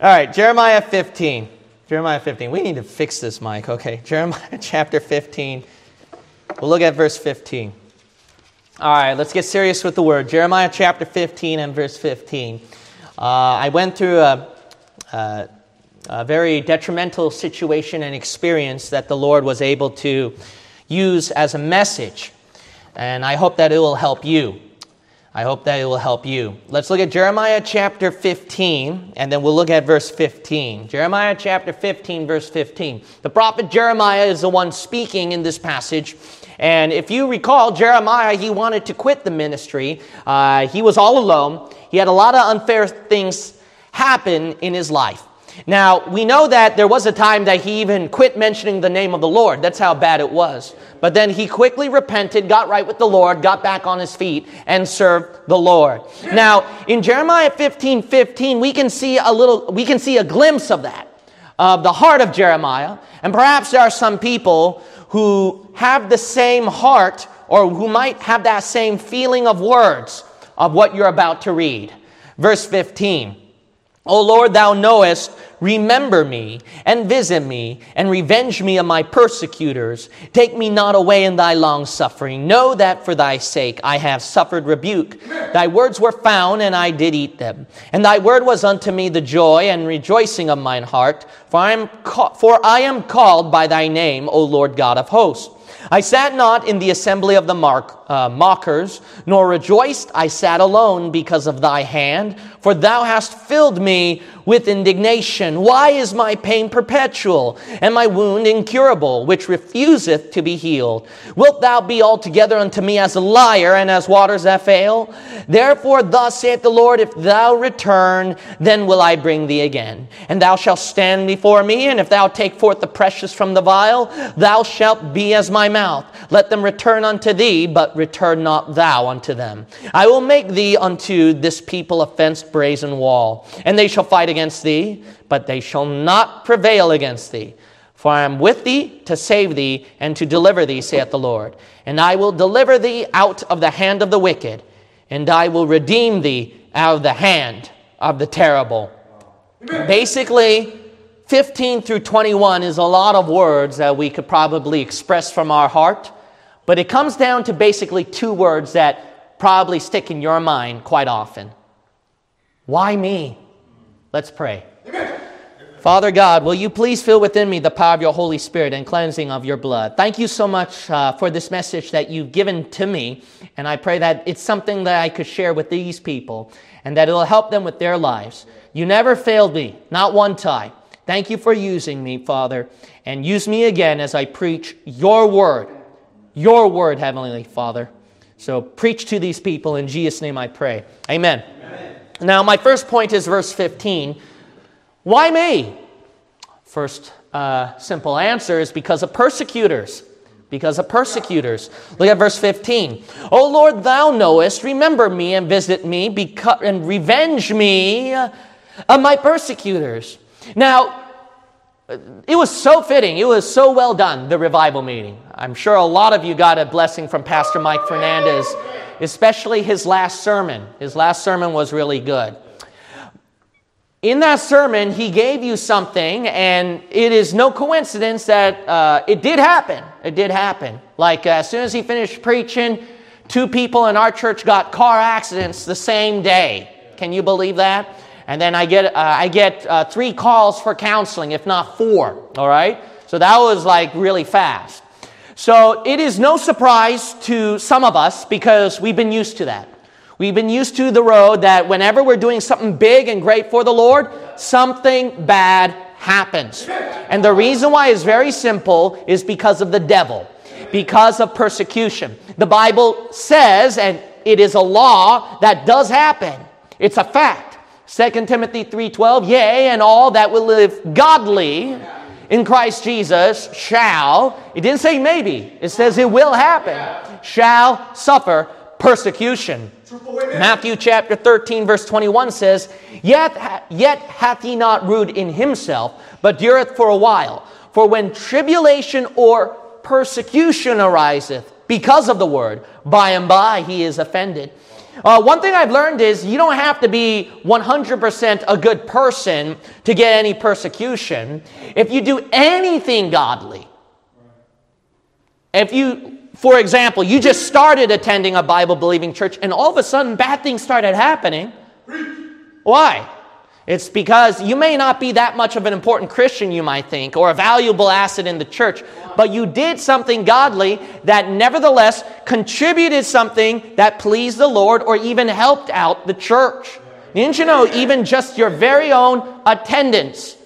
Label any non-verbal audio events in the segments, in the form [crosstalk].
All right, Jeremiah 15. Jeremiah 15. We need to fix this mic, okay? [laughs] Jeremiah chapter 15. We'll look at verse 15. All right, let's get serious with the word. Jeremiah chapter 15 and verse 15. Uh, I went through a, a, a very detrimental situation and experience that the Lord was able to use as a message, and I hope that it will help you. I hope that it will help you. Let's look at Jeremiah chapter 15, and then we'll look at verse 15. Jeremiah chapter 15, verse 15. The prophet Jeremiah is the one speaking in this passage. And if you recall, Jeremiah, he wanted to quit the ministry. Uh, he was all alone. He had a lot of unfair things happen in his life. Now, we know that there was a time that he even quit mentioning the name of the Lord. That's how bad it was. But then he quickly repented, got right with the Lord, got back on his feet, and served the Lord. Now, in Jeremiah 15 15, we can see a little, we can see a glimpse of that, of the heart of Jeremiah. And perhaps there are some people who have the same heart or who might have that same feeling of words of what you're about to read. Verse 15. O Lord, thou knowest Remember me and visit me and revenge me of my persecutors. Take me not away in thy long suffering. Know that for thy sake I have suffered rebuke. Thy words were found and I did eat them. And thy word was unto me the joy and rejoicing of mine heart. For I am, ca- for I am called by thy name, O Lord God of hosts. I sat not in the assembly of the mark, uh, mockers, nor rejoiced. I sat alone because of thy hand, for thou hast filled me with indignation. Why is my pain perpetual, and my wound incurable, which refuseth to be healed? Wilt thou be altogether unto me as a liar, and as waters that fail? Therefore, thus saith the Lord, if thou return, then will I bring thee again. And thou shalt stand before me, and if thou take forth the precious from the vial, thou shalt be as my mouth. Let them return unto thee, but return not thou unto them. I will make thee unto this people a fenced brazen wall, and they shall fight against thee, but they shall not prevail against thee. For I am with thee to save thee and to deliver thee, saith the Lord. And I will deliver thee out of the hand of the wicked, and I will redeem thee out of the hand of the terrible. Basically, 15 through 21 is a lot of words that we could probably express from our heart, but it comes down to basically two words that probably stick in your mind quite often. Why me? Let's pray. Amen. Father God, will you please fill within me the power of your Holy Spirit and cleansing of your blood? Thank you so much uh, for this message that you've given to me. And I pray that it's something that I could share with these people and that it'll help them with their lives. You never failed me, not one time. Thank you for using me, Father. And use me again as I preach your word. Your word, Heavenly Father. So preach to these people. In Jesus' name I pray. Amen. Now, my first point is verse 15. Why me? First uh, simple answer is because of persecutors. Because of persecutors. Look at verse 15. O Lord, thou knowest, remember me and visit me because, and revenge me of my persecutors. Now, it was so fitting. It was so well done, the revival meeting. I'm sure a lot of you got a blessing from Pastor Mike Fernandez especially his last sermon. His last sermon was really good. In that sermon, he gave you something, and it is no coincidence that uh, it did happen. It did happen. Like, uh, as soon as he finished preaching, two people in our church got car accidents the same day. Can you believe that? And then I get, uh, I get uh, three calls for counseling, if not four, all right? So that was like really fast. So it is no surprise to some of us because we've been used to that. We've been used to the road that whenever we're doing something big and great for the Lord, something bad happens. And the reason why is very simple is because of the devil, because of persecution. The Bible says, and it is a law that does happen. It's a fact. 2 Timothy 3:12, yea, and all that will live godly in Christ Jesus shall, it didn't say maybe, it says it will happen, shall suffer persecution. Matthew chapter 13, verse 21 says, Yet, yet hath he not rued in himself, but dureth for a while. For when tribulation or persecution ariseth because of the word, by and by he is offended. Uh, one thing I've learned is you don't have to be 100% a good person to get any persecution. If you do anything godly, if you, for example, you just started attending a Bible believing church and all of a sudden bad things started happening, why? It's because you may not be that much of an important Christian, you might think, or a valuable asset in the church, but you did something godly that nevertheless contributed something that pleased the Lord or even helped out the church. Didn't you know, even just your very own attendance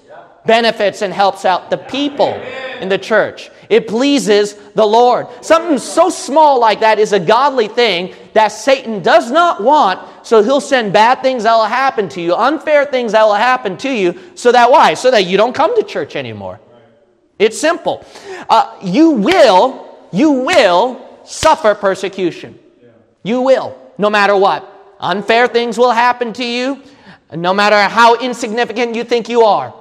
benefits and helps out the people in the church? It pleases the Lord. Something so small like that is a godly thing that Satan does not want, so he'll send bad things that will happen to you, unfair things that will happen to you, so that why? So that you don't come to church anymore. It's simple. Uh, you will, you will suffer persecution. You will, no matter what. Unfair things will happen to you, no matter how insignificant you think you are.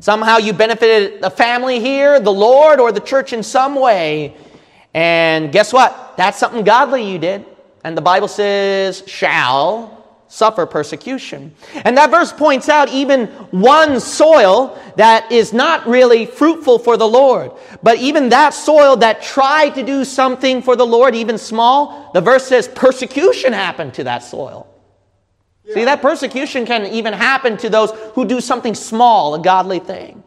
Somehow you benefited the family here, the Lord, or the church in some way. And guess what? That's something godly you did. And the Bible says, shall suffer persecution. And that verse points out even one soil that is not really fruitful for the Lord. But even that soil that tried to do something for the Lord, even small, the verse says persecution happened to that soil. See, that persecution can even happen to those who do something small, a godly thing.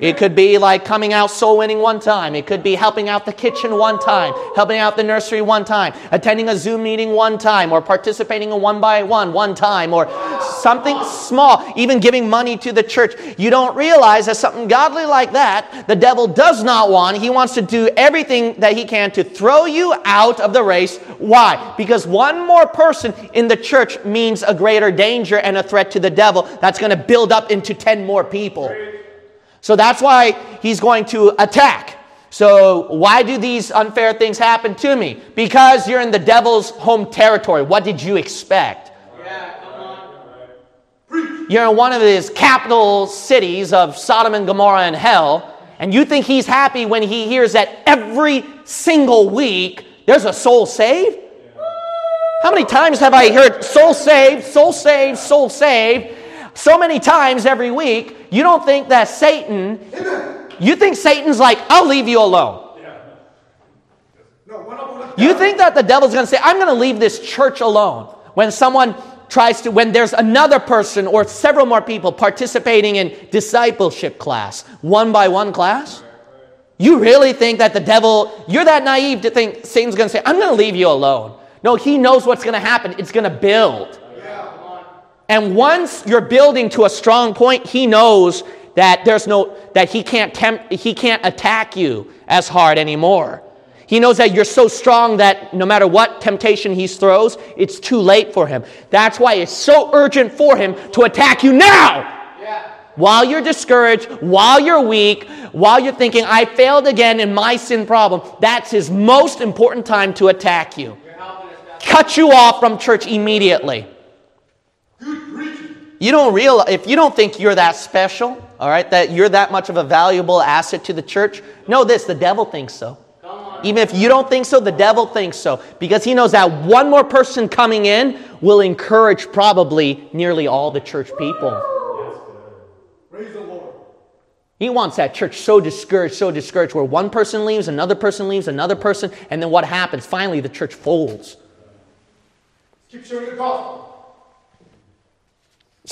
It could be like coming out soul winning one time. It could be helping out the kitchen one time, helping out the nursery one time, attending a Zoom meeting one time, or participating in one by one one time, or something small, even giving money to the church. You don't realize that something godly like that, the devil does not want. He wants to do everything that he can to throw you out of the race. Why? Because one more person in the church means a greater danger and a threat to the devil that's going to build up into 10 more people. So that's why he's going to attack. So, why do these unfair things happen to me? Because you're in the devil's home territory. What did you expect? You're in one of his capital cities of Sodom and Gomorrah and hell, and you think he's happy when he hears that every single week there's a soul saved? How many times have I heard soul saved, soul saved, soul saved? So many times every week, you don't think that Satan, you think Satan's like, I'll leave you alone. You think that the devil's going to say, I'm going to leave this church alone. When someone tries to, when there's another person or several more people participating in discipleship class, one by one class, you really think that the devil, you're that naive to think Satan's going to say, I'm going to leave you alone. No, he knows what's going to happen. It's going to build. And once you're building to a strong point, he knows that there's no that he can't tempt he can't attack you as hard anymore. He knows that you're so strong that no matter what temptation he throws, it's too late for him. That's why it's so urgent for him to attack you now. While you're discouraged, while you're weak, while you're thinking, I failed again in my sin problem, that's his most important time to attack you. Cut you off from church immediately. You don't realize, if you don't think you're that special, all right, that you're that much of a valuable asset to the church, know this the devil thinks so. Even if you don't think so, the devil thinks so. Because he knows that one more person coming in will encourage probably nearly all the church people. He wants that church so discouraged, so discouraged, where one person leaves, another person leaves, another person, and then what happens? Finally, the church folds. Keep sharing the gospel.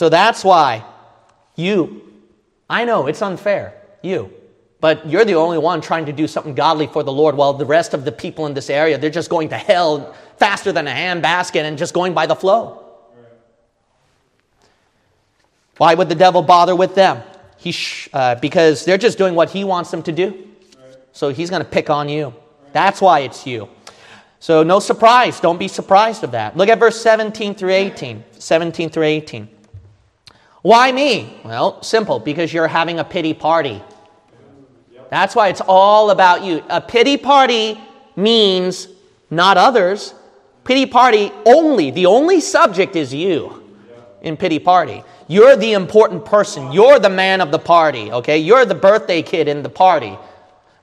So that's why you, I know it's unfair, you, but you're the only one trying to do something godly for the Lord while the rest of the people in this area, they're just going to hell faster than a handbasket and just going by the flow. Why would the devil bother with them? He sh- uh, because they're just doing what he wants them to do. So he's going to pick on you. That's why it's you. So no surprise. Don't be surprised of that. Look at verse 17 through 18. 17 through 18. Why me? Well, simple, because you're having a pity party. That's why it's all about you. A pity party means not others. Pity party only, the only subject is you in pity party. You're the important person. You're the man of the party, okay? You're the birthday kid in the party,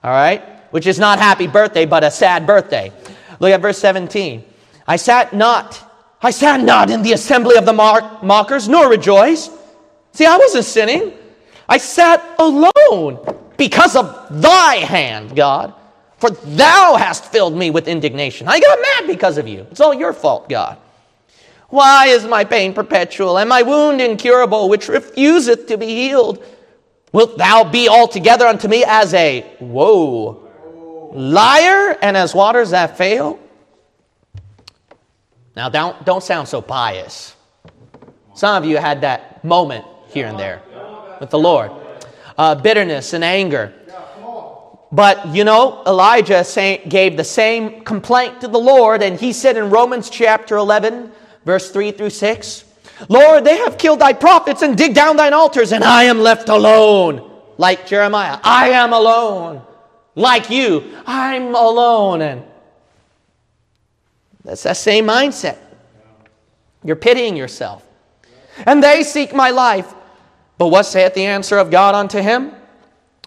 all right? Which is not happy birthday, but a sad birthday. Look at verse 17. I sat not, I sat not in the assembly of the mockers, nor rejoiced. See, I wasn't sinning. I sat alone because of thy hand, God. For thou hast filled me with indignation. I got mad because of you. It's all your fault, God. Why is my pain perpetual and my wound incurable, which refuseth to be healed? Wilt thou be altogether unto me as a woe, liar, and as waters that fail? Now, don't, don't sound so pious. Some of you had that moment here and there with the Lord uh, bitterness and anger. But you know, Elijah gave the same complaint to the Lord, and he said in Romans chapter 11, verse 3 through 6, Lord, they have killed thy prophets and dig down thine altars, and I am left alone. Like Jeremiah, I am alone. Like you, I'm alone. And that's that same mindset. You're pitying yourself. And they seek my life. But what saith the answer of God unto him?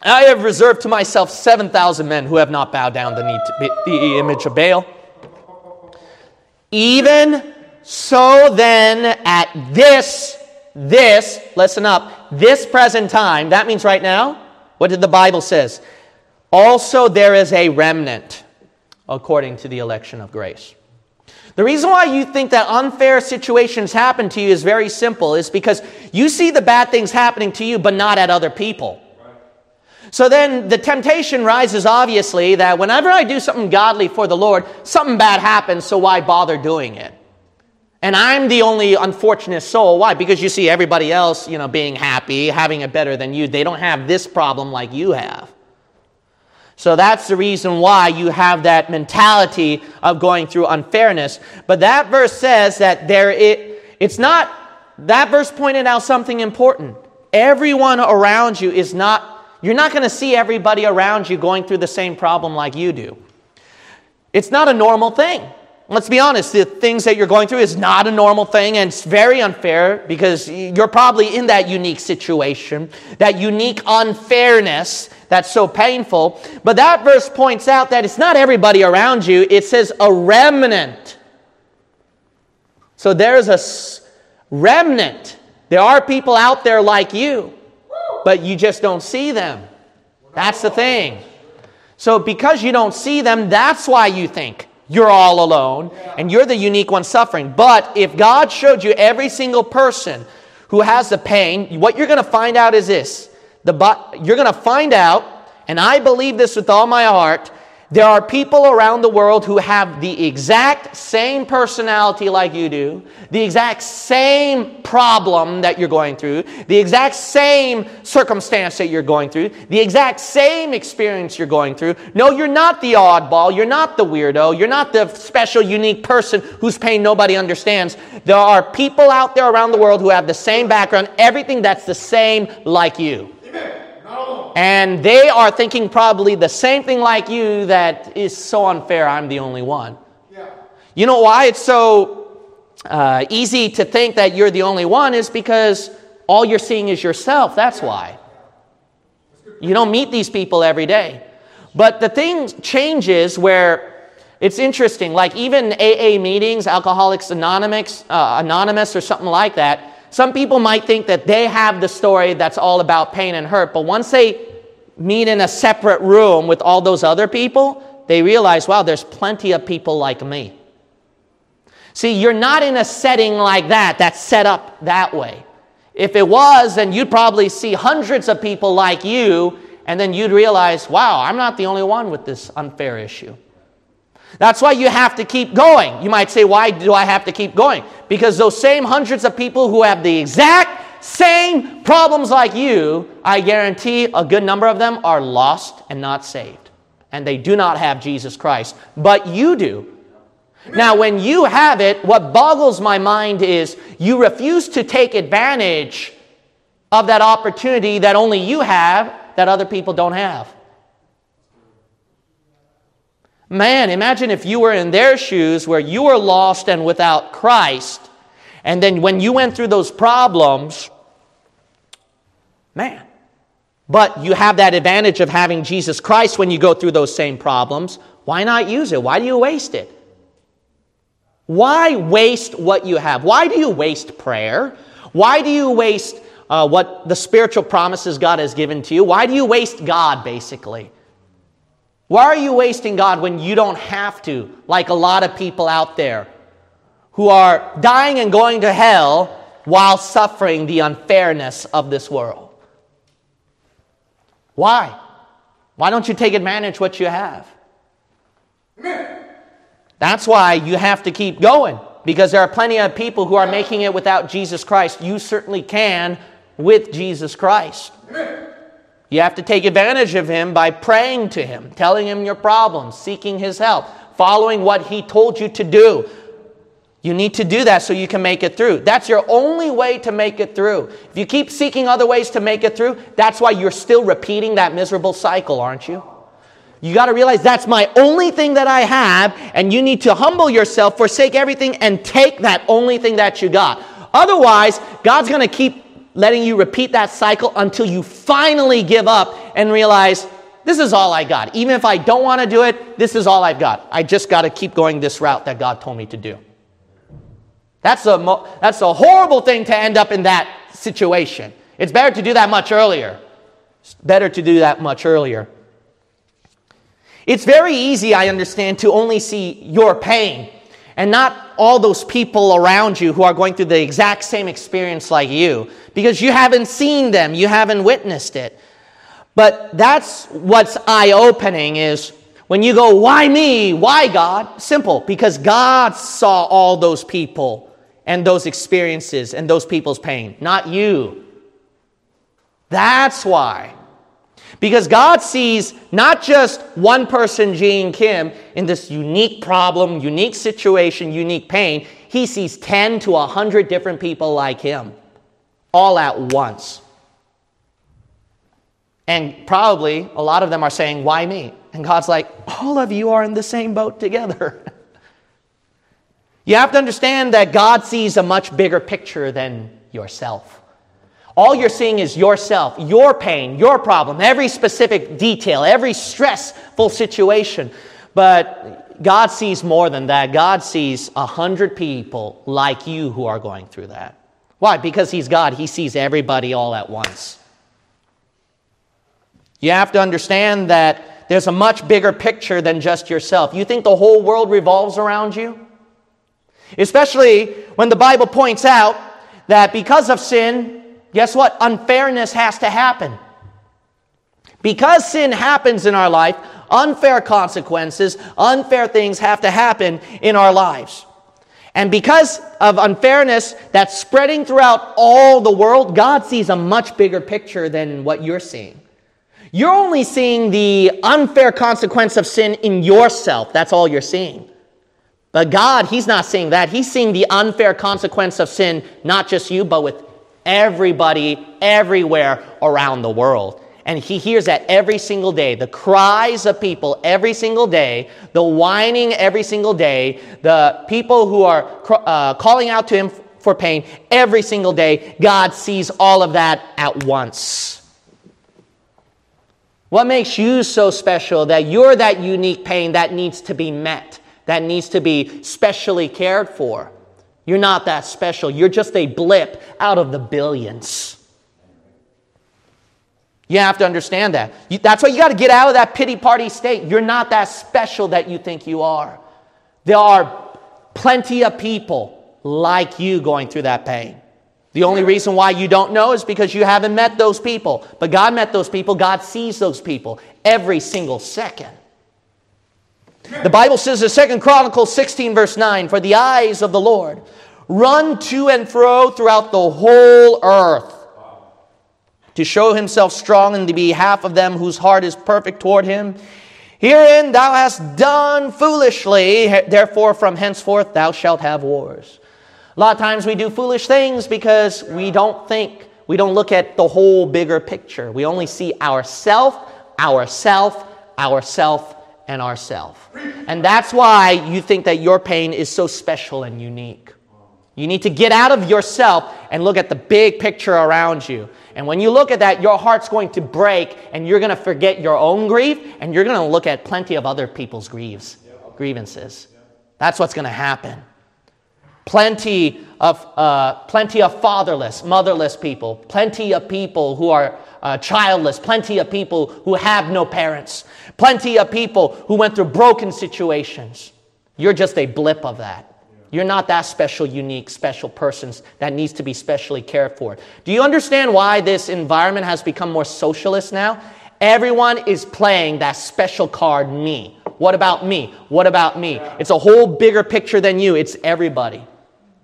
I have reserved to myself 7,000 men who have not bowed down the, the image of Baal. Even so, then, at this, this, listen up, this present time, that means right now, what did the Bible says? Also, there is a remnant according to the election of grace. The reason why you think that unfair situations happen to you is very simple. Is because you see the bad things happening to you, but not at other people. So then the temptation rises, obviously, that whenever I do something godly for the Lord, something bad happens, so why bother doing it? And I'm the only unfortunate soul. Why? Because you see everybody else, you know, being happy, having it better than you. They don't have this problem like you have. So that's the reason why you have that mentality of going through unfairness. But that verse says that there it, it's not that verse pointed out something important. Everyone around you is not you're not going to see everybody around you going through the same problem like you do. It's not a normal thing. Let's be honest, the things that you're going through is not a normal thing and it's very unfair because you're probably in that unique situation, that unique unfairness that's so painful. But that verse points out that it's not everybody around you, it says a remnant. So there's a remnant. There are people out there like you, but you just don't see them. That's the thing. So because you don't see them, that's why you think you're all alone and you're the unique one suffering. But if God showed you every single person who has the pain, what you're going to find out is this. The, you're going to find out, and I believe this with all my heart, there are people around the world who have the exact same personality like you do, the exact same problem that you're going through, the exact same circumstance that you're going through, the exact same experience you're going through. No, you're not the oddball, you're not the weirdo, you're not the special, unique person whose pain nobody understands. There are people out there around the world who have the same background, everything that's the same like you. Amen. And they are thinking probably the same thing like you that is so unfair, I'm the only one. Yeah. You know why it's so uh, easy to think that you're the only one is because all you're seeing is yourself. That's why. You don't meet these people every day. But the thing changes where it's interesting, like even AA meetings, Alcoholics Anonymous, uh, Anonymous or something like that, some people might think that they have the story that's all about pain and hurt, but once they meet in a separate room with all those other people, they realize, wow, there's plenty of people like me. See, you're not in a setting like that that's set up that way. If it was, then you'd probably see hundreds of people like you, and then you'd realize, wow, I'm not the only one with this unfair issue. That's why you have to keep going. You might say, why do I have to keep going? Because those same hundreds of people who have the exact same problems like you, I guarantee a good number of them are lost and not saved. And they do not have Jesus Christ. But you do. Now, when you have it, what boggles my mind is you refuse to take advantage of that opportunity that only you have that other people don't have. Man, imagine if you were in their shoes where you were lost and without Christ, and then when you went through those problems, man, but you have that advantage of having Jesus Christ when you go through those same problems. Why not use it? Why do you waste it? Why waste what you have? Why do you waste prayer? Why do you waste uh, what the spiritual promises God has given to you? Why do you waste God, basically? Why are you wasting God when you don't have to, like a lot of people out there who are dying and going to hell while suffering the unfairness of this world? Why? Why don't you take advantage what you have? That's why you have to keep going because there are plenty of people who are making it without Jesus Christ. You certainly can with Jesus Christ. You have to take advantage of him by praying to him, telling him your problems, seeking his help, following what he told you to do. You need to do that so you can make it through. That's your only way to make it through. If you keep seeking other ways to make it through, that's why you're still repeating that miserable cycle, aren't you? You got to realize that's my only thing that I have, and you need to humble yourself, forsake everything, and take that only thing that you got. Otherwise, God's going to keep letting you repeat that cycle until you finally give up and realize this is all I got. Even if I don't want to do it, this is all I've got. I just got to keep going this route that God told me to do. That's a, mo- that's a horrible thing to end up in that situation. It's better to do that much earlier. It's better to do that much earlier. It's very easy, I understand, to only see your pain and not all those people around you who are going through the exact same experience like you because you haven't seen them, you haven't witnessed it. But that's what's eye opening is when you go, Why me? Why God? Simple, because God saw all those people and those experiences and those people's pain, not you. That's why. Because God sees not just one person, Gene Kim, in this unique problem, unique situation, unique pain. He sees 10 to 100 different people like him all at once. And probably a lot of them are saying, Why me? And God's like, All of you are in the same boat together. [laughs] you have to understand that God sees a much bigger picture than yourself. All you're seeing is yourself, your pain, your problem, every specific detail, every stressful situation. But God sees more than that. God sees a hundred people like you who are going through that. Why? Because He's God. He sees everybody all at once. You have to understand that there's a much bigger picture than just yourself. You think the whole world revolves around you? Especially when the Bible points out that because of sin, guess what? Unfairness has to happen. Because sin happens in our life, unfair consequences, unfair things have to happen in our lives. And because of unfairness that's spreading throughout all the world, God sees a much bigger picture than what you're seeing. You're only seeing the unfair consequence of sin in yourself. That's all you're seeing. But God, He's not seeing that. He's seeing the unfair consequence of sin, not just you, but with everybody, everywhere around the world. And he hears that every single day. The cries of people every single day, the whining every single day, the people who are uh, calling out to him for pain every single day. God sees all of that at once. What makes you so special that you're that unique pain that needs to be met, that needs to be specially cared for? You're not that special. You're just a blip out of the billions. You have to understand that. That's why you got to get out of that pity party state. You're not that special that you think you are. There are plenty of people like you going through that pain. The only reason why you don't know is because you haven't met those people. But God met those people. God sees those people every single second. The Bible says in Second Chronicles 16, verse 9, For the eyes of the Lord run to and fro throughout the whole earth to show himself strong in the behalf of them whose heart is perfect toward him. Herein thou hast done foolishly, therefore from henceforth thou shalt have wars. A lot of times we do foolish things because we don't think, we don't look at the whole bigger picture. We only see ourself, ourself, ourself, and ourself. And that's why you think that your pain is so special and unique. You need to get out of yourself and look at the big picture around you. And when you look at that, your heart's going to break and you're going to forget your own grief and you're going to look at plenty of other people's grieves, grievances. That's what's going to happen. plenty of, uh, plenty of fatherless, motherless people, plenty of people who are uh, childless, plenty of people who have no parents, plenty of people who went through broken situations. You're just a blip of that. You're not that special, unique, special person that needs to be specially cared for. Do you understand why this environment has become more socialist now? Everyone is playing that special card, me. What about me? What about me? It's a whole bigger picture than you. It's everybody.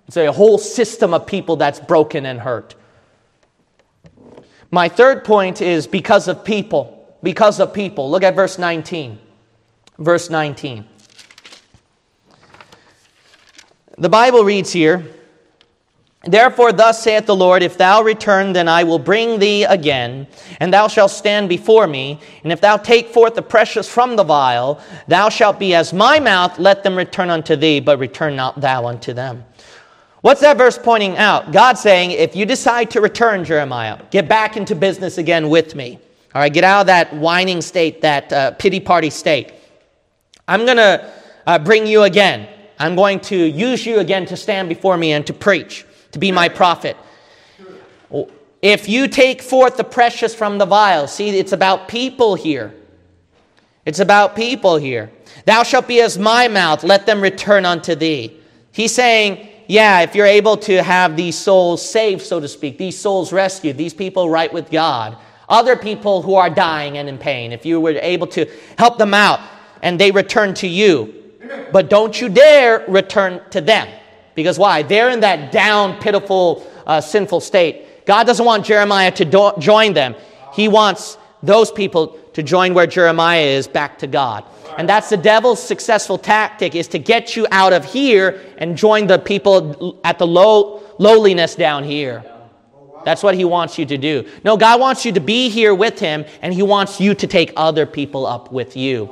It's a whole system of people that's broken and hurt. My third point is because of people. Because of people. Look at verse 19. Verse 19. The Bible reads here, Therefore, thus saith the Lord, If thou return, then I will bring thee again, and thou shalt stand before me. And if thou take forth the precious from the vial, thou shalt be as my mouth, let them return unto thee, but return not thou unto them. What's that verse pointing out? God saying, If you decide to return, Jeremiah, get back into business again with me. All right, get out of that whining state, that uh, pity party state. I'm going to uh, bring you again. I'm going to use you again to stand before me and to preach, to be my prophet. If you take forth the precious from the vial, see, it's about people here. It's about people here. Thou shalt be as my mouth, let them return unto thee. He's saying, yeah, if you're able to have these souls saved, so to speak, these souls rescued, these people right with God, other people who are dying and in pain, if you were able to help them out and they return to you, but don't you dare return to them. Because why? They're in that down, pitiful, uh, sinful state. God doesn't want Jeremiah to do- join them. He wants those people to join where Jeremiah is back to God. And that's the devil's successful tactic is to get you out of here and join the people at the low lowliness down here. That's what he wants you to do. No, God wants you to be here with him and he wants you to take other people up with you.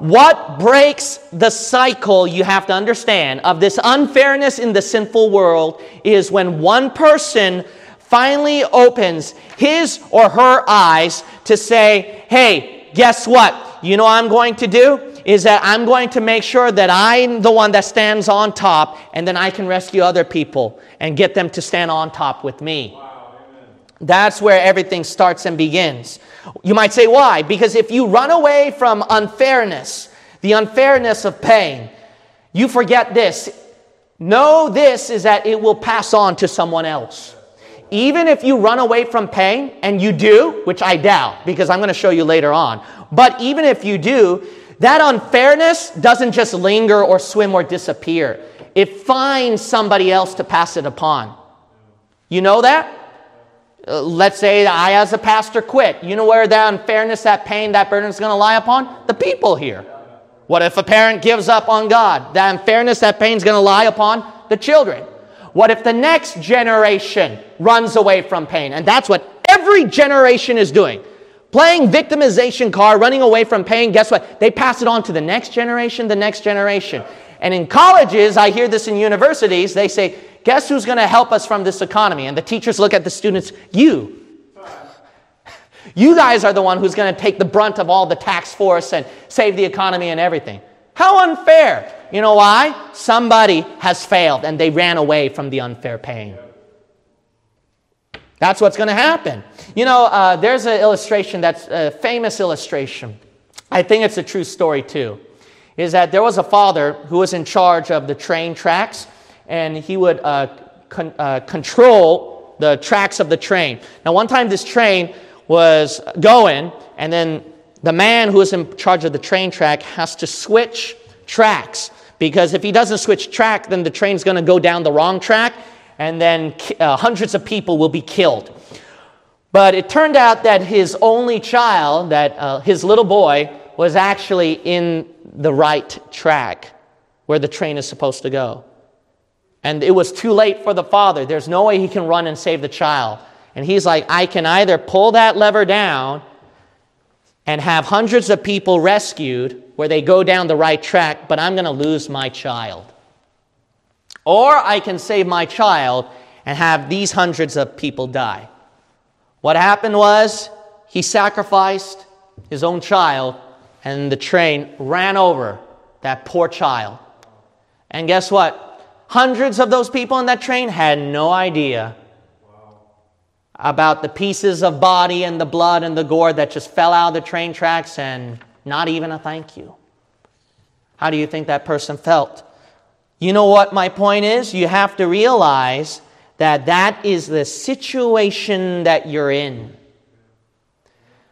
What breaks the cycle, you have to understand, of this unfairness in the sinful world is when one person finally opens his or her eyes to say, hey, guess what? You know what I'm going to do? Is that I'm going to make sure that I'm the one that stands on top, and then I can rescue other people and get them to stand on top with me. Wow, That's where everything starts and begins. You might say, why? Because if you run away from unfairness, the unfairness of pain, you forget this. Know this is that it will pass on to someone else. Even if you run away from pain, and you do, which I doubt, because I'm going to show you later on, but even if you do, that unfairness doesn't just linger or swim or disappear. It finds somebody else to pass it upon. You know that? Uh, let's say I, as a pastor, quit. You know where that unfairness, that pain, that burden is going to lie upon? The people here. What if a parent gives up on God? That unfairness, that pain is going to lie upon the children. What if the next generation runs away from pain? And that's what every generation is doing. Playing victimization card, running away from pain, guess what? They pass it on to the next generation, the next generation. And in colleges, I hear this in universities, they say, Guess who's going to help us from this economy? And the teachers look at the students, you. You guys are the one who's going to take the brunt of all the tax force and save the economy and everything. How unfair. You know why? Somebody has failed and they ran away from the unfair pain. That's what's going to happen. You know, uh, there's an illustration that's a famous illustration. I think it's a true story too. Is that there was a father who was in charge of the train tracks and he would uh, con- uh, control the tracks of the train. Now, one time this train was going, and then the man who is in charge of the train track has to switch tracks because if he doesn't switch track, then the train's going to go down the wrong track, and then uh, hundreds of people will be killed. But it turned out that his only child, that uh, his little boy, was actually in the right track where the train is supposed to go. And it was too late for the father. There's no way he can run and save the child. And he's like, I can either pull that lever down and have hundreds of people rescued where they go down the right track, but I'm going to lose my child. Or I can save my child and have these hundreds of people die. What happened was he sacrificed his own child, and the train ran over that poor child. And guess what? Hundreds of those people in that train had no idea about the pieces of body and the blood and the gore that just fell out of the train tracks and not even a thank you. How do you think that person felt? You know what my point is? You have to realize that that is the situation that you're in.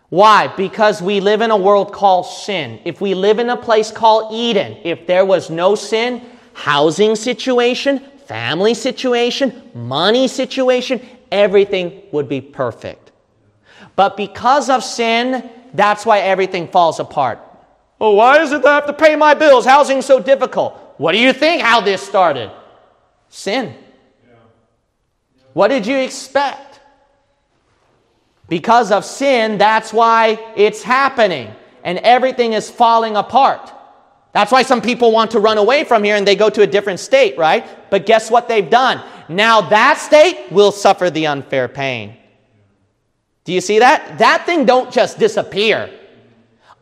Why? Because we live in a world called sin. If we live in a place called Eden, if there was no sin, housing situation, family situation, money situation, everything would be perfect. But because of sin, that's why everything falls apart. Oh, why is it that I have to pay my bills? Housing's so difficult. What do you think how this started? Sin. What did you expect? Because of sin, that's why it's happening. And everything is falling apart. That's why some people want to run away from here and they go to a different state, right? But guess what they've done? Now that state will suffer the unfair pain. Do you see that? That thing don't just disappear.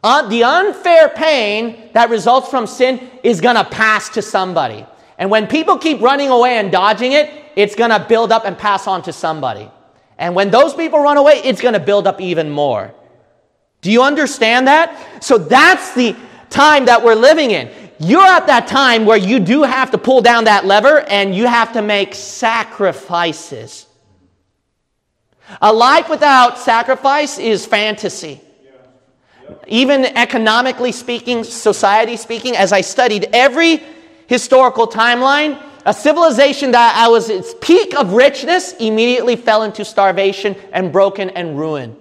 Uh, the unfair pain that results from sin is going to pass to somebody. And when people keep running away and dodging it, it's going to build up and pass on to somebody. And when those people run away, it's going to build up even more. Do you understand that? So that's the time that we're living in. You're at that time where you do have to pull down that lever and you have to make sacrifices. A life without sacrifice is fantasy. Even economically speaking, society speaking, as I studied every historical timeline, a civilization that I was its peak of richness immediately fell into starvation and broken and ruined.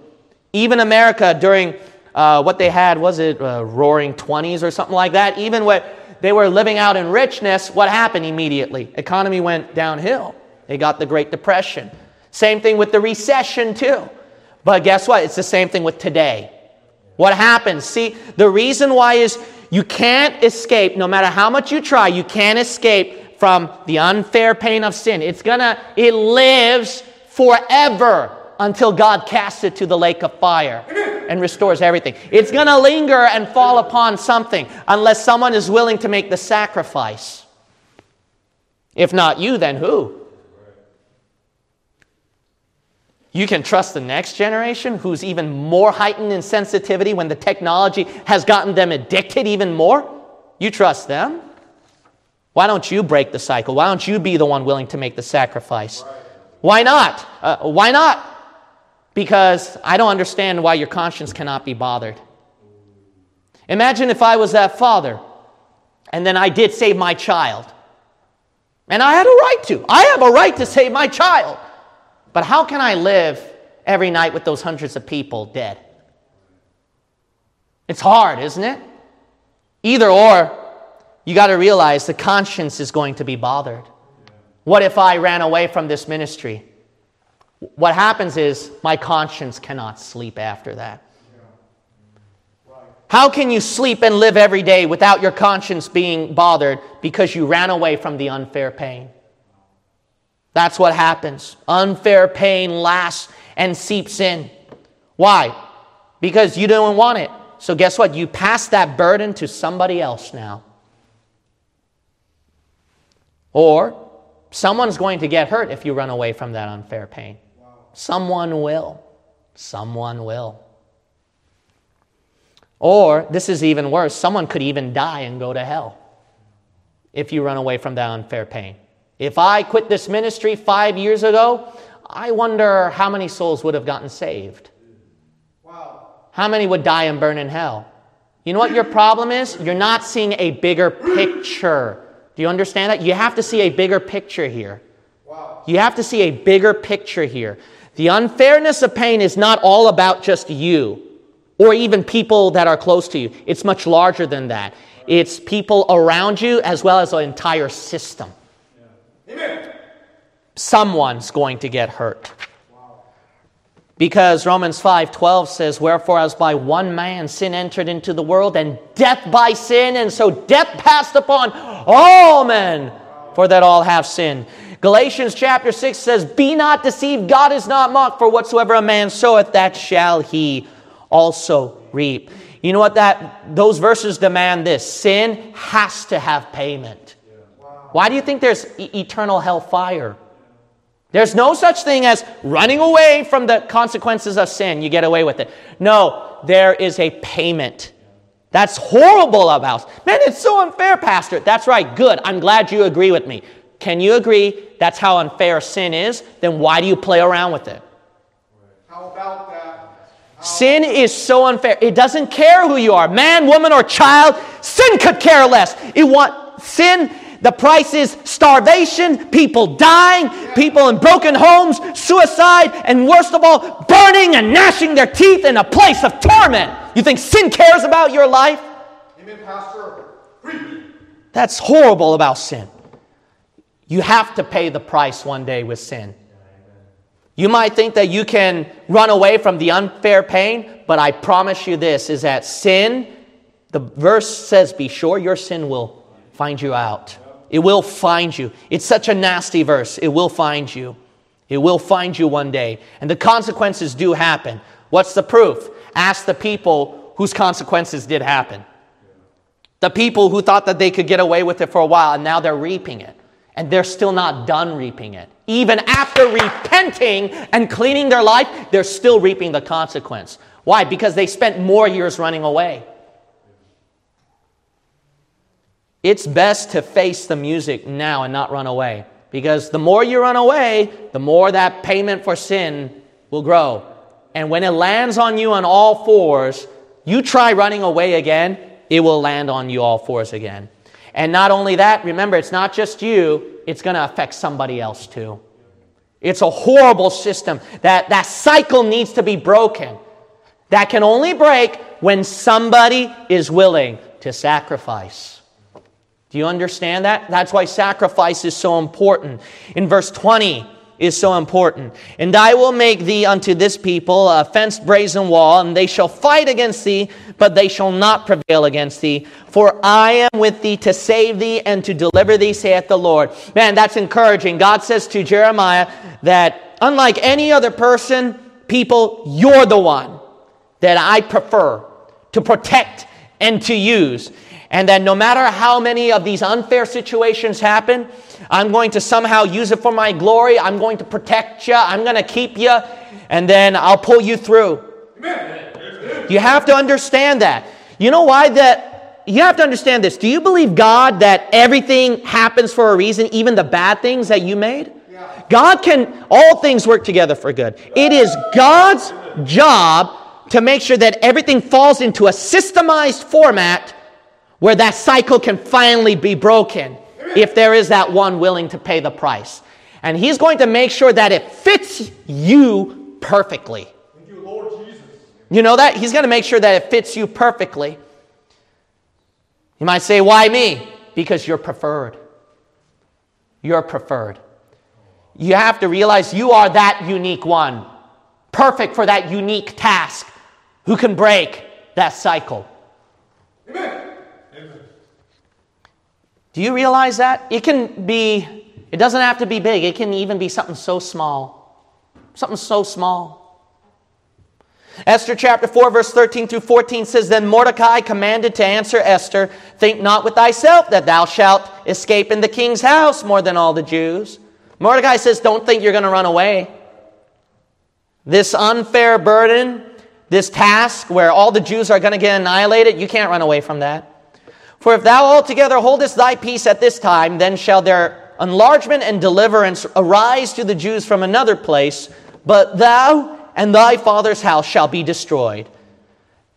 Even America during uh, what they had, was it uh, roaring 20s or something like that? Even when they were living out in richness, what happened immediately? Economy went downhill. They got the Great Depression. Same thing with the recession, too. But guess what? It's the same thing with today. What happens? See, the reason why is you can't escape, no matter how much you try, you can't escape from the unfair pain of sin. It's gonna, it lives forever until God casts it to the lake of fire and restores everything. It's gonna linger and fall upon something unless someone is willing to make the sacrifice. If not you, then who? You can trust the next generation who's even more heightened in sensitivity when the technology has gotten them addicted even more. You trust them. Why don't you break the cycle? Why don't you be the one willing to make the sacrifice? Why not? Uh, why not? Because I don't understand why your conscience cannot be bothered. Imagine if I was that father and then I did save my child. And I had a right to. I have a right to save my child. But how can I live every night with those hundreds of people dead? It's hard, isn't it? Either or, you got to realize the conscience is going to be bothered. What if I ran away from this ministry? What happens is my conscience cannot sleep after that. How can you sleep and live every day without your conscience being bothered because you ran away from the unfair pain? That's what happens. Unfair pain lasts and seeps in. Why? Because you don't want it. So, guess what? You pass that burden to somebody else now. Or someone's going to get hurt if you run away from that unfair pain. Someone will. Someone will. Or, this is even worse, someone could even die and go to hell if you run away from that unfair pain. If I quit this ministry five years ago, I wonder how many souls would have gotten saved. Wow. How many would die and burn in hell? You know what your problem is? You're not seeing a bigger picture. Do you understand that? You have to see a bigger picture here. Wow. You have to see a bigger picture here. The unfairness of pain is not all about just you or even people that are close to you. It's much larger than that. It's people around you as well as an entire system. Amen. Someone's going to get hurt. Because Romans 5:12 says, "Wherefore as by one man sin entered into the world, and death by sin, and so death passed upon all men, for that all have sinned." Galatians chapter 6 says, "Be not deceived, God is not mocked, for whatsoever a man soweth, that shall he also reap." You know what that those verses demand this? Sin has to have payment. Why do you think there's e- eternal hellfire? There's no such thing as running away from the consequences of sin. You get away with it. No, there is a payment. That's horrible about. Man, it's so unfair, Pastor. That's right. Good. I'm glad you agree with me. Can you agree that's how unfair sin is? Then why do you play around with it? How about that? How Sin is so unfair. It doesn't care who you are, man, woman, or child. Sin could care less. It want sin. The price is starvation, people dying, people in broken homes, suicide, and worst of all, burning and gnashing their teeth in a place of torment. You think sin cares about your life? Amen, Pastor. That's horrible about sin. You have to pay the price one day with sin. You might think that you can run away from the unfair pain, but I promise you this is that sin, the verse says, be sure your sin will find you out. It will find you. It's such a nasty verse. It will find you. It will find you one day. And the consequences do happen. What's the proof? Ask the people whose consequences did happen. The people who thought that they could get away with it for a while and now they're reaping it. And they're still not done reaping it. Even after repenting and cleaning their life, they're still reaping the consequence. Why? Because they spent more years running away. It's best to face the music now and not run away. Because the more you run away, the more that payment for sin will grow. And when it lands on you on all fours, you try running away again, it will land on you all fours again. And not only that, remember, it's not just you, it's going to affect somebody else too. It's a horrible system. That, that cycle needs to be broken. That can only break when somebody is willing to sacrifice. Do you understand that? That's why sacrifice is so important. In verse 20 is so important. And I will make thee unto this people a fenced brazen wall, and they shall fight against thee, but they shall not prevail against thee. For I am with thee to save thee and to deliver thee, saith the Lord. Man, that's encouraging. God says to Jeremiah that unlike any other person, people, you're the one that I prefer to protect and to use. And that no matter how many of these unfair situations happen, I'm going to somehow use it for my glory. I'm going to protect you. I'm going to keep you. And then I'll pull you through. Amen. You have to understand that. You know why that? You have to understand this. Do you believe God that everything happens for a reason, even the bad things that you made? Yeah. God can, all things work together for good. It is God's job to make sure that everything falls into a systemized format where that cycle can finally be broken if there is that one willing to pay the price. And He's going to make sure that it fits you perfectly. Thank you, Lord Jesus. You know that? He's going to make sure that it fits you perfectly. You might say, Why me? Because you're preferred. You're preferred. You have to realize you are that unique one, perfect for that unique task, who can break that cycle. Amen. Amen. Do you realize that? It can be, it doesn't have to be big, it can even be something so small. Something so small. Esther chapter 4, verse 13 through 14 says, Then Mordecai commanded to answer Esther, Think not with thyself that thou shalt escape in the king's house more than all the Jews. Mordecai says, Don't think you're going to run away. This unfair burden, this task where all the Jews are going to get annihilated, you can't run away from that. For if thou altogether holdest thy peace at this time, then shall their enlargement and deliverance arise to the Jews from another place, but thou and thy father's house shall be destroyed.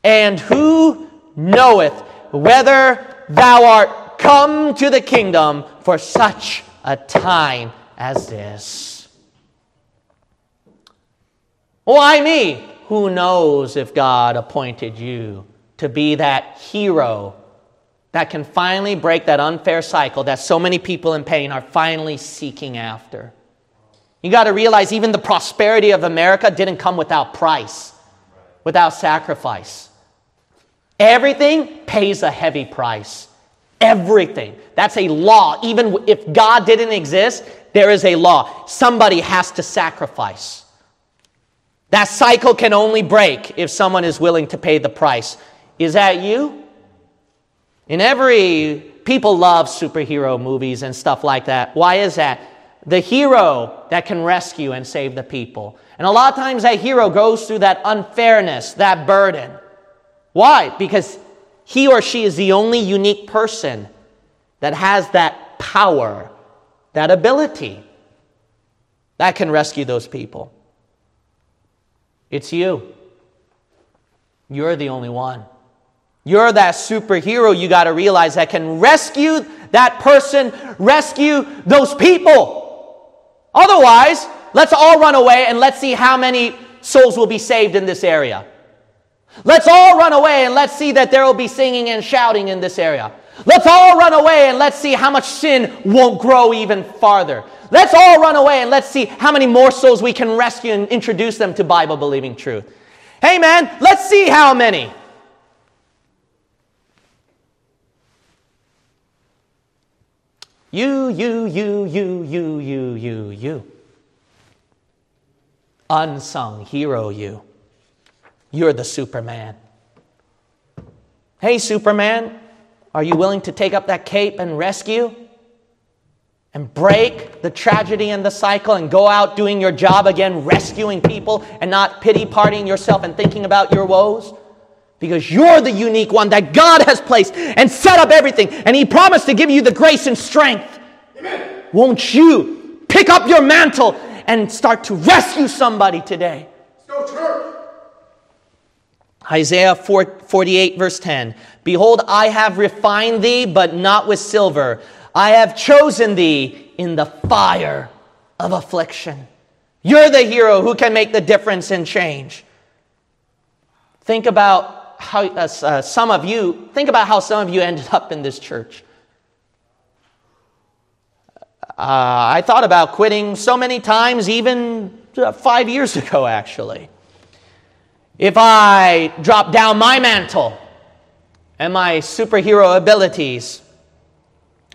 And who knoweth whether thou art come to the kingdom for such a time as this? Why me? Who knows if God appointed you to be that hero that can finally break that unfair cycle that so many people in pain are finally seeking after? You got to realize even the prosperity of America didn't come without price, without sacrifice. Everything pays a heavy price. Everything. That's a law. Even if God didn't exist, there is a law. Somebody has to sacrifice. That cycle can only break if someone is willing to pay the price. Is that you? In every People love superhero movies and stuff like that. Why is that? The hero that can rescue and save the people. And a lot of times that hero goes through that unfairness, that burden. Why? Because he or she is the only unique person that has that power, that ability that can rescue those people. It's you. You're the only one. You're that superhero you got to realize that can rescue that person, rescue those people. Otherwise, let's all run away and let's see how many souls will be saved in this area. Let's all run away and let's see that there will be singing and shouting in this area. Let's all run away and let's see how much sin won't grow even farther. Let's all run away and let's see how many more souls we can rescue and introduce them to Bible believing truth. Hey man, let's see how many. You, you, you, you, you, you, you, you. Unsung hero, you. You're the Superman. Hey, Superman, are you willing to take up that cape and rescue? And break the tragedy and the cycle and go out doing your job again, rescuing people and not pity partying yourself and thinking about your woes? Because you're the unique one that God has placed and set up everything. And He promised to give you the grace and strength. Amen. Won't you pick up your mantle and start to rescue somebody today? Let's go, church. Isaiah 4, 48, verse 10 Behold, I have refined thee, but not with silver. I have chosen thee in the fire of affliction. You're the hero who can make the difference and change. Think about how uh, uh, some of you, think about how some of you ended up in this church. Uh, I thought about quitting so many times, even uh, five years [laughs] ago, actually. If I drop down my mantle and my superhero abilities,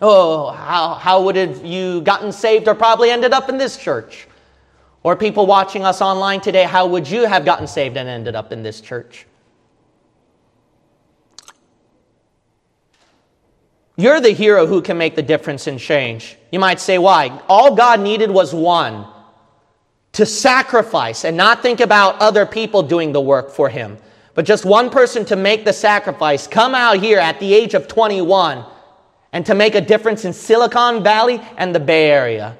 oh, how, how would have you gotten saved or probably ended up in this church? Or people watching us online today, how would you have gotten saved and ended up in this church? You're the hero who can make the difference and change. You might say, why? All God needed was one to sacrifice and not think about other people doing the work for him, but just one person to make the sacrifice, come out here at the age of 21 and to make a difference in Silicon Valley and the Bay Area.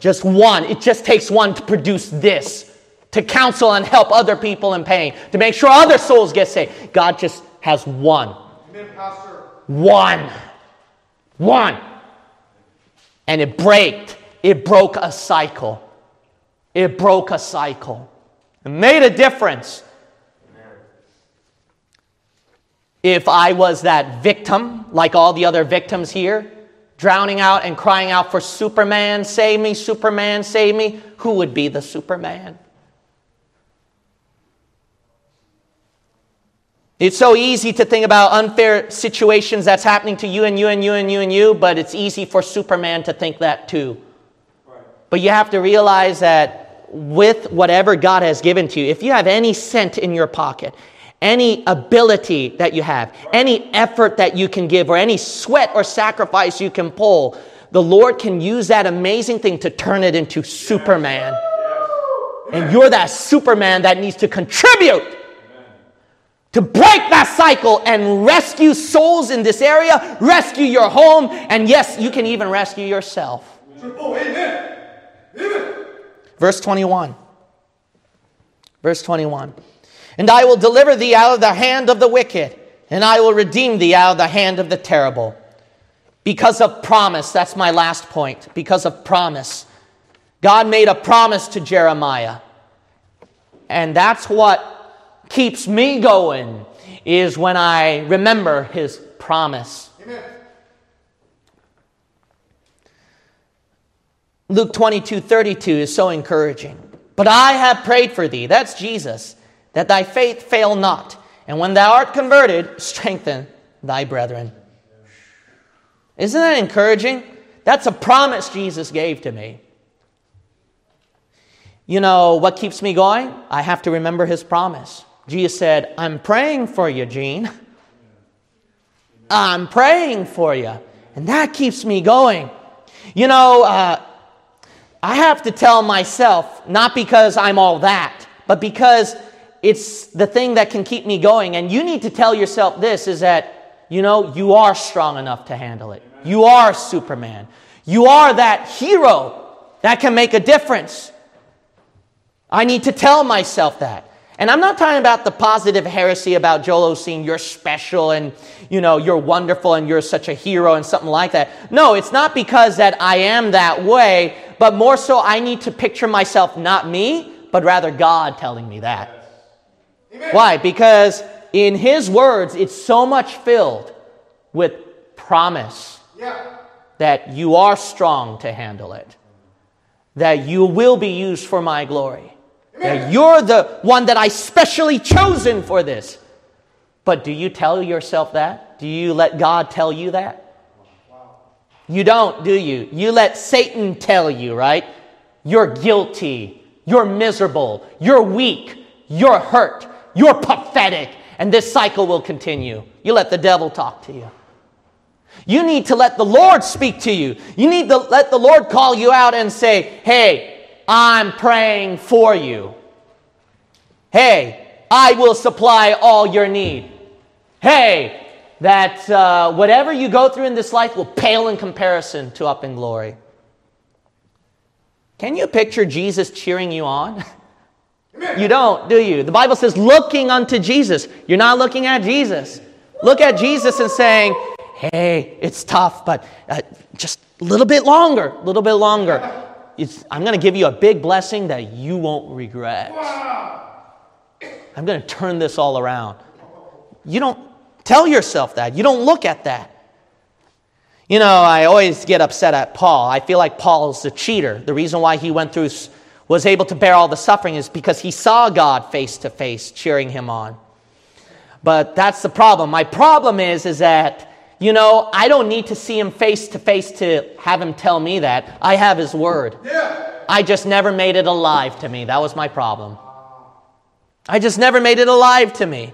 Just one. It just takes one to produce this, to counsel and help other people in pain, to make sure other souls get saved. God just has one. Amen. One. One. And it broke. it broke a cycle. It broke a cycle. It made a difference. If I was that victim, like all the other victims here, drowning out and crying out for Superman, save me, Superman, save me, who would be the Superman? It's so easy to think about unfair situations that's happening to you and you and you and you and you, but it's easy for Superman to think that too. But you have to realize that with whatever God has given to you, if you have any cent in your pocket, any ability that you have, any effort that you can give, or any sweat or sacrifice you can pull, the Lord can use that amazing thing to turn it into Superman. And you're that Superman that needs to contribute to break that cycle and rescue souls in this area, rescue your home, and yes, you can even rescue yourself. Amen. Amen. Verse 21. Verse 21. And I will deliver thee out of the hand of the wicked, and I will redeem thee out of the hand of the terrible. Because of promise, that's my last point. Because of promise. God made a promise to Jeremiah. And that's what keeps me going is when I remember his promise. Amen. Luke 22 32 is so encouraging. But I have prayed for thee, that's Jesus, that thy faith fail not. And when thou art converted, strengthen thy brethren. Isn't that encouraging? That's a promise Jesus gave to me. You know what keeps me going? I have to remember his promise. Jesus said, I'm praying for you, Gene. I'm praying for you. And that keeps me going. You know, uh, I have to tell myself, not because I'm all that, but because it's the thing that can keep me going. And you need to tell yourself this is that, you know, you are strong enough to handle it. You are Superman. You are that hero that can make a difference. I need to tell myself that. And I'm not talking about the positive heresy about Joel Osteen, you're special and, you know, you're wonderful and you're such a hero and something like that. No, it's not because that I am that way, but more so I need to picture myself not me, but rather God telling me that. Why? Because in His words, it's so much filled with promise yeah. that you are strong to handle it, that you will be used for my glory now, you're the one that I specially chosen for this. But do you tell yourself that? Do you let God tell you that? You don't, do you? You let Satan tell you, right? You're guilty. You're miserable. You're weak. You're hurt. You're pathetic. And this cycle will continue. You let the devil talk to you. You need to let the Lord speak to you. You need to let the Lord call you out and say, hey, I'm praying for you. Hey, I will supply all your need. Hey, that uh, whatever you go through in this life will pale in comparison to up in glory. Can you picture Jesus cheering you on? [laughs] You don't, do you? The Bible says, looking unto Jesus. You're not looking at Jesus. Look at Jesus and saying, hey, it's tough, but uh, just a little bit longer, a little bit longer I'm going to give you a big blessing that you won't regret. I'm going to turn this all around. You don't tell yourself that. You don't look at that. You know, I always get upset at Paul. I feel like Paul's a cheater. The reason why he went through, was able to bear all the suffering is because he saw God face to face cheering him on. But that's the problem. My problem is, is that you know, I don't need to see him face to face to have him tell me that. I have his word. Yeah. I just never made it alive to me. That was my problem. I just never made it alive to me.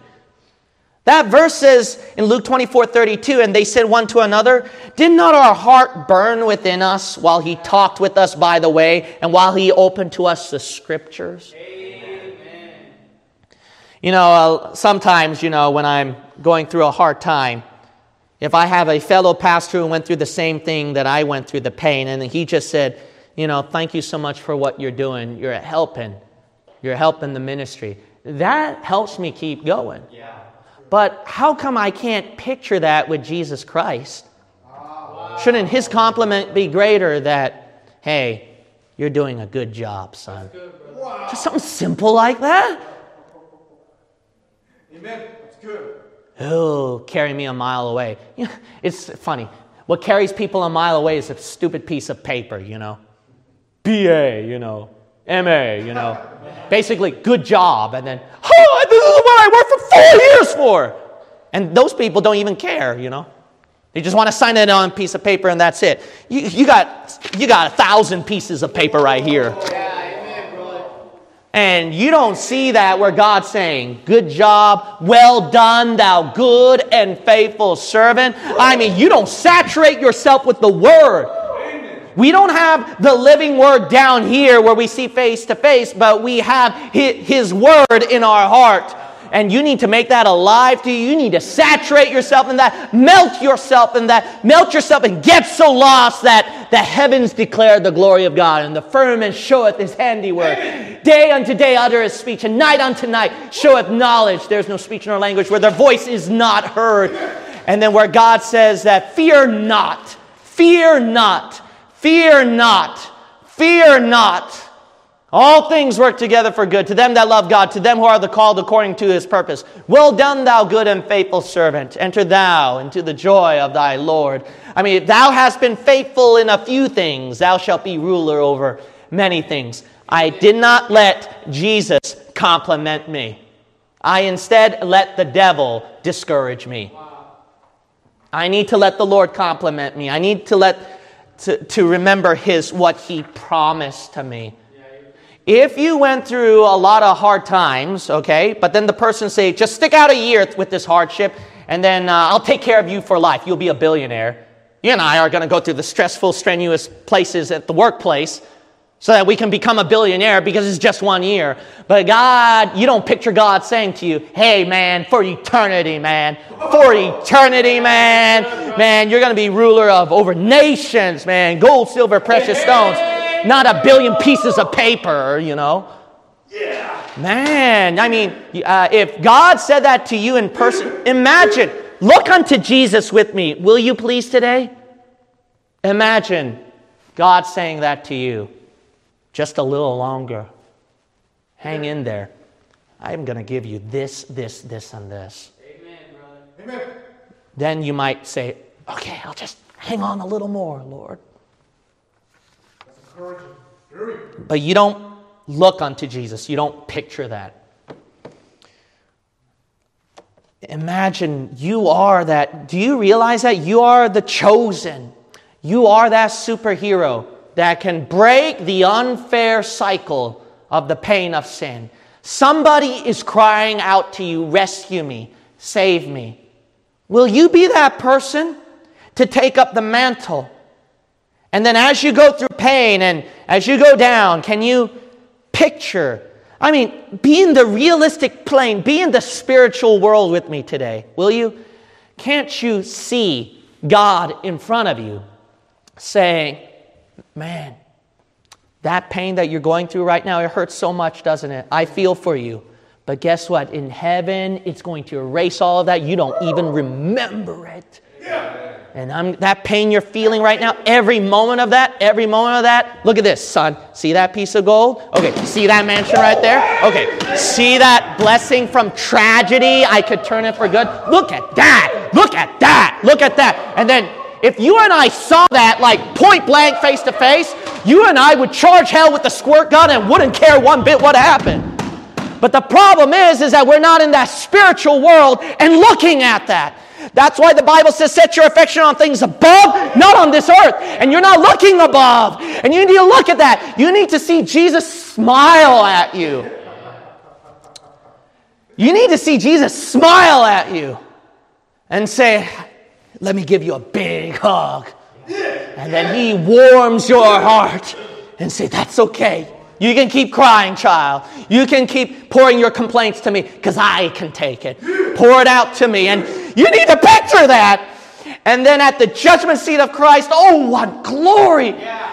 That verse says in Luke 24 32, and they said one to another, Did not our heart burn within us while he talked with us by the way and while he opened to us the scriptures? Amen. You know, uh, sometimes, you know, when I'm going through a hard time, if I have a fellow pastor who went through the same thing that I went through, the pain, and he just said, you know, thank you so much for what you're doing. You're helping. You're helping the ministry. That helps me keep going. Yeah. But how come I can't picture that with Jesus Christ? Shouldn't his compliment be greater that, hey, you're doing a good job, son? Good, wow. Just something simple like that? Amen. That's good oh, carry me a mile away. You know, it's funny. What carries people a mile away is a stupid piece of paper, you know. BA, you know. MA, you know. Basically, good job. And then, oh, this is what I worked for four years for. And those people don't even care, you know. They just want to sign it on a piece of paper and that's it. You, you, got, you got a thousand pieces of paper right here. And you don't see that where God's saying, Good job, well done, thou good and faithful servant. I mean, you don't saturate yourself with the Word. We don't have the living Word down here where we see face to face, but we have His Word in our heart and you need to make that alive to you. You need to saturate yourself in that, melt yourself in that, melt yourself and get so lost that the heavens declare the glory of God and the firmament showeth his handiwork. Day unto day uttereth speech, and night unto night showeth knowledge. There's no speech nor language where their voice is not heard. And then where God says that, fear not, fear not, fear not, fear not. All things work together for good to them that love God, to them who are the called according to his purpose. Well done, thou good and faithful servant. Enter thou into the joy of thy Lord. I mean, thou hast been faithful in a few things, thou shalt be ruler over many things. I did not let Jesus compliment me. I instead let the devil discourage me. I need to let the Lord compliment me. I need to let to, to remember his what he promised to me. If you went through a lot of hard times, okay, but then the person say, just stick out a year with this hardship, and then uh, I'll take care of you for life. You'll be a billionaire. You and I are going to go through the stressful, strenuous places at the workplace so that we can become a billionaire because it's just one year. But God, you don't picture God saying to you, hey man, for eternity, man, for eternity, man, man, you're going to be ruler of over nations, man, gold, silver, precious stones, not a billion pieces of paper, you know. Yeah. Man, I mean, uh, if God said that to you in person, imagine, look unto Jesus with me, will you please today? Imagine God saying that to you just a little longer. Hang in there. I'm going to give you this, this, this, and this. Amen, brother. Amen. Then you might say, okay, I'll just hang on a little more, Lord. But you don't look unto Jesus, you don't picture that. Imagine you are that. Do you realize that? You are the chosen. You are that superhero that can break the unfair cycle of the pain of sin. Somebody is crying out to you, rescue me, save me. Will you be that person to take up the mantle? And then as you go through pain and as you go down, can you picture? I mean, be in the realistic plane, be in the spiritual world with me today, will you? Can't you see God in front of you saying, Man, that pain that you're going through right now, it hurts so much, doesn't it? I feel for you. But guess what? In heaven, it's going to erase all of that. You don't even remember it. And I'm, that pain you're feeling right now, every moment of that, every moment of that, look at this, son. See that piece of gold? Okay, see that mansion right there? Okay, see that blessing from tragedy? I could turn it for good. Look at that. Look at that. Look at that. And then if you and I saw that like point blank face to face, you and I would charge hell with the squirt gun and wouldn't care one bit what happened. But the problem is, is that we're not in that spiritual world and looking at that. That's why the Bible says, set your affection on things above, not on this earth. And you're not looking above. And you need to look at that. You need to see Jesus smile at you. You need to see Jesus smile at you and say, let me give you a big hug. And then he warms your heart and say, That's okay. You can keep crying, child. You can keep pouring your complaints to me because I can take it. Pour it out to me. And you need to picture that. And then at the judgment seat of Christ, oh, what glory!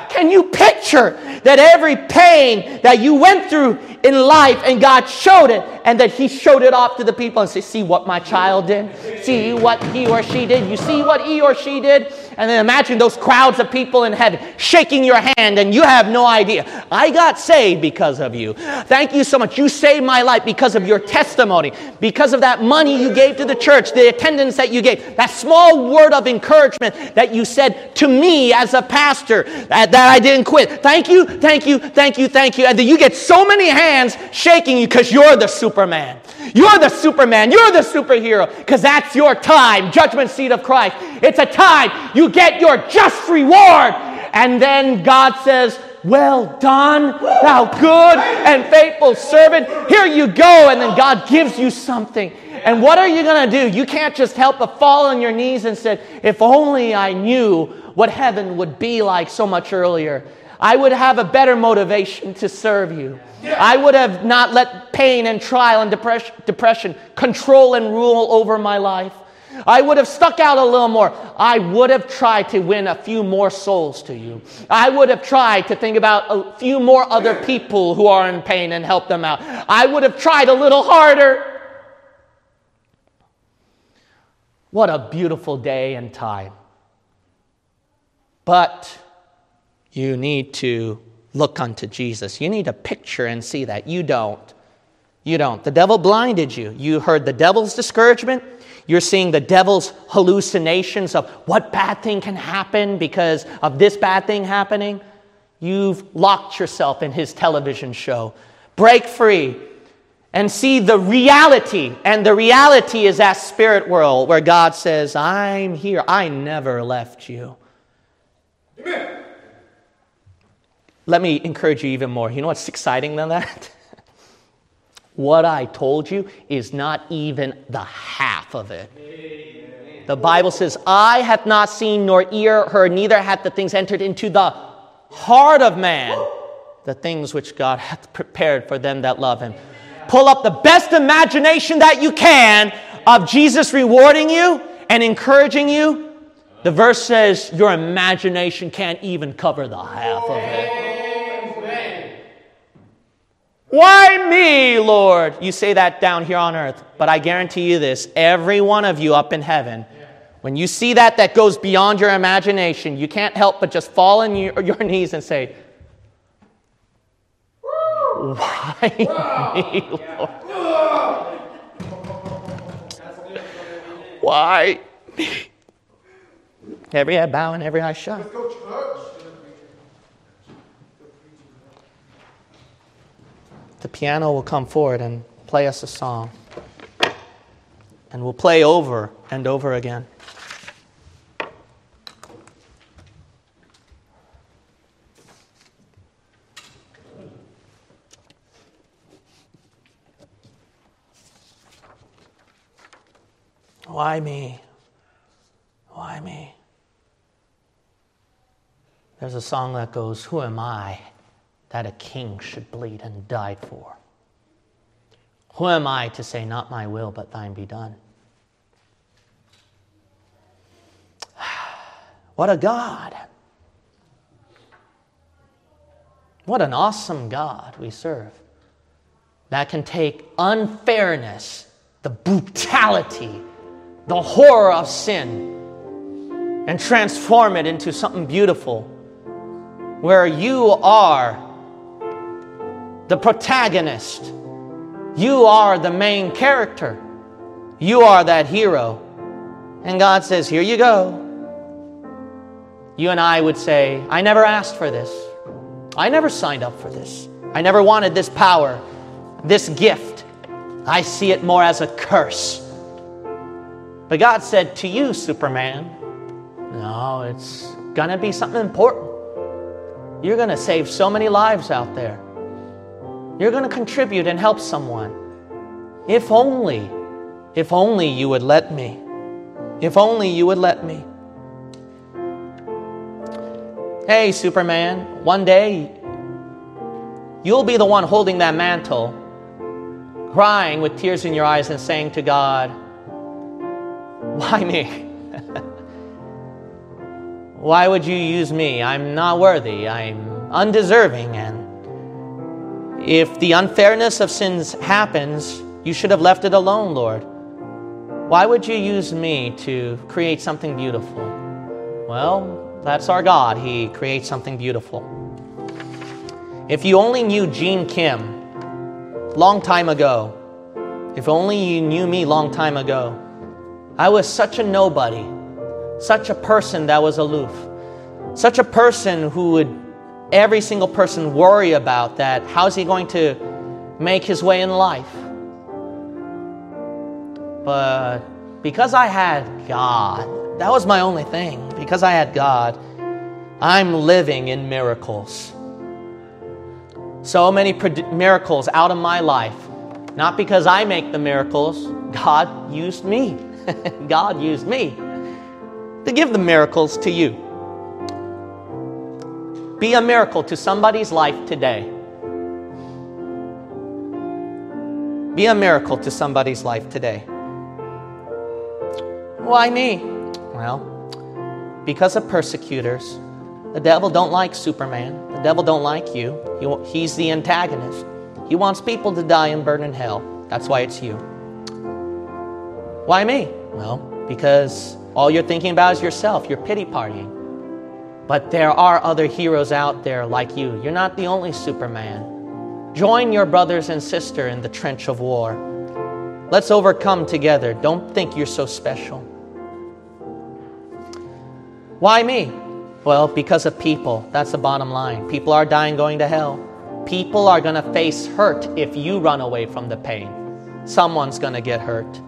Can you picture that every pain that you went through in life and God showed it and that He showed it off to the people and say, See what my child did? See what he or she did? You see what he or she did? And then imagine those crowds of people in heaven shaking your hand and you have no idea. I got saved because of you. Thank you so much. You saved my life because of your testimony, because of that money you gave to the church, the attendance that you gave, that small word of encouragement that you said to me as a pastor that, that I didn't quit. Thank you, thank you, thank you, thank you. And then you get so many hands shaking you because you're the Superman. You're the Superman. You're the superhero because that's your time, judgment seat of Christ. It's a time you get your just reward. And then God says, Well done, thou good and faithful servant. Here you go. And then God gives you something. And what are you going to do? You can't just help but fall on your knees and say, If only I knew what heaven would be like so much earlier. I would have a better motivation to serve you. I would have not let pain and trial and depression, depression control and rule over my life. I would have stuck out a little more. I would have tried to win a few more souls to you. I would have tried to think about a few more other people who are in pain and help them out. I would have tried a little harder. What a beautiful day and time. But you need to look unto Jesus. You need to picture and see that. You don't. You don't. The devil blinded you. You heard the devil's discouragement. You're seeing the devil's hallucinations of what bad thing can happen because of this bad thing happening. You've locked yourself in his television show. Break free and see the reality. And the reality is that spirit world where God says, I'm here. I never left you. Amen. Let me encourage you even more. You know what's exciting than that? [laughs] what I told you is not even the half of it. The Bible says, Eye hath not seen, nor ear heard, neither hath the things entered into the heart of man, the things which God hath prepared for them that love him. Pull up the best imagination that you can of Jesus rewarding you and encouraging you. The verse says, Your imagination can't even cover the half of it. Why me, Lord? You say that down here on earth, but I guarantee you this every one of you up in heaven when you see that that goes beyond your imagination, you can't help but just fall on your, your knees and say, Why me, Lord? Why me? Every head bowing, every eye shut. Let's go, church. The piano will come forward and play us a song. And we'll play over and over again. Why me? Why me? There's a song that goes, Who am I that a king should bleed and die for? Who am I to say, Not my will, but thine be done? [sighs] What a God! What an awesome God we serve that can take unfairness, the brutality, the horror of sin, and transform it into something beautiful where you are the protagonist. You are the main character. You are that hero. And God says, Here you go. You and I would say, I never asked for this. I never signed up for this. I never wanted this power, this gift. I see it more as a curse. But God said to you, Superman, no, it's going to be something important. You're going to save so many lives out there. You're going to contribute and help someone. If only, if only you would let me. If only you would let me. Hey, Superman, one day you'll be the one holding that mantle, crying with tears in your eyes and saying to God, Why me? [laughs] Why would you use me? I'm not worthy. I'm undeserving. And if the unfairness of sins happens, you should have left it alone, Lord. Why would you use me to create something beautiful? Well, that's our God. He creates something beautiful. If you only knew Gene Kim long time ago, if only you knew me long time ago, I was such a nobody, such a person that was aloof, such a person who would every single person worry about that how's he going to make his way in life? But because I had God, that was my only thing. Because I had God, I'm living in miracles. So many miracles out of my life. Not because I make the miracles, God used me. [laughs] God used me to give the miracles to you. Be a miracle to somebody's life today. Be a miracle to somebody's life today. Why me? Well, because of persecutors. The devil don't like Superman. The devil don't like you. He, he's the antagonist. He wants people to die and burn in hell. That's why it's you. Why me? Well, because all you're thinking about is yourself. You're pity partying. But there are other heroes out there like you. You're not the only Superman. Join your brothers and sister in the trench of war. Let's overcome together. Don't think you're so special. Why me? Well, because of people. That's the bottom line. People are dying going to hell. People are going to face hurt if you run away from the pain. Someone's going to get hurt.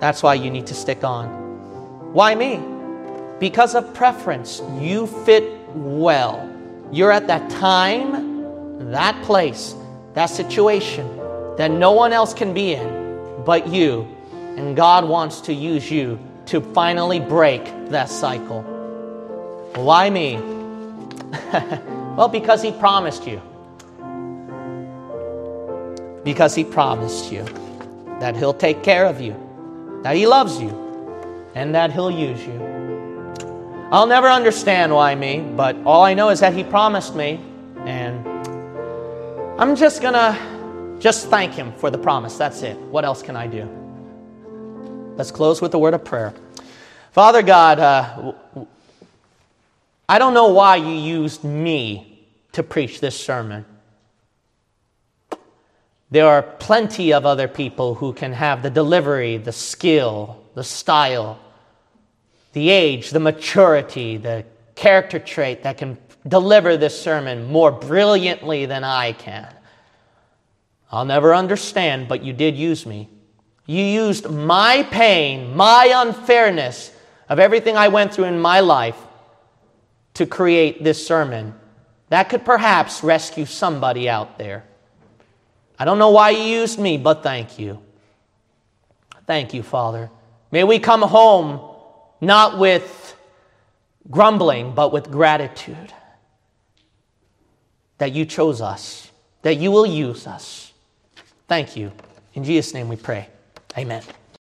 That's why you need to stick on. Why me? Because of preference. You fit well. You're at that time, that place, that situation, that no one else can be in but you. And God wants to use you to finally break that cycle. Why me? [laughs] well, because He promised you. Because He promised you that He'll take care of you, that He loves you, and that He'll use you. I'll never understand why me, but all I know is that He promised me, and I'm just gonna just thank Him for the promise. That's it. What else can I do? Let's close with a word of prayer. Father God, uh, I don't know why you used me to preach this sermon. There are plenty of other people who can have the delivery, the skill, the style, the age, the maturity, the character trait that can deliver this sermon more brilliantly than I can. I'll never understand, but you did use me. You used my pain, my unfairness of everything I went through in my life to create this sermon. That could perhaps rescue somebody out there. I don't know why you used me, but thank you. Thank you, Father. May we come home not with grumbling, but with gratitude that you chose us, that you will use us. Thank you. In Jesus' name we pray. Amen.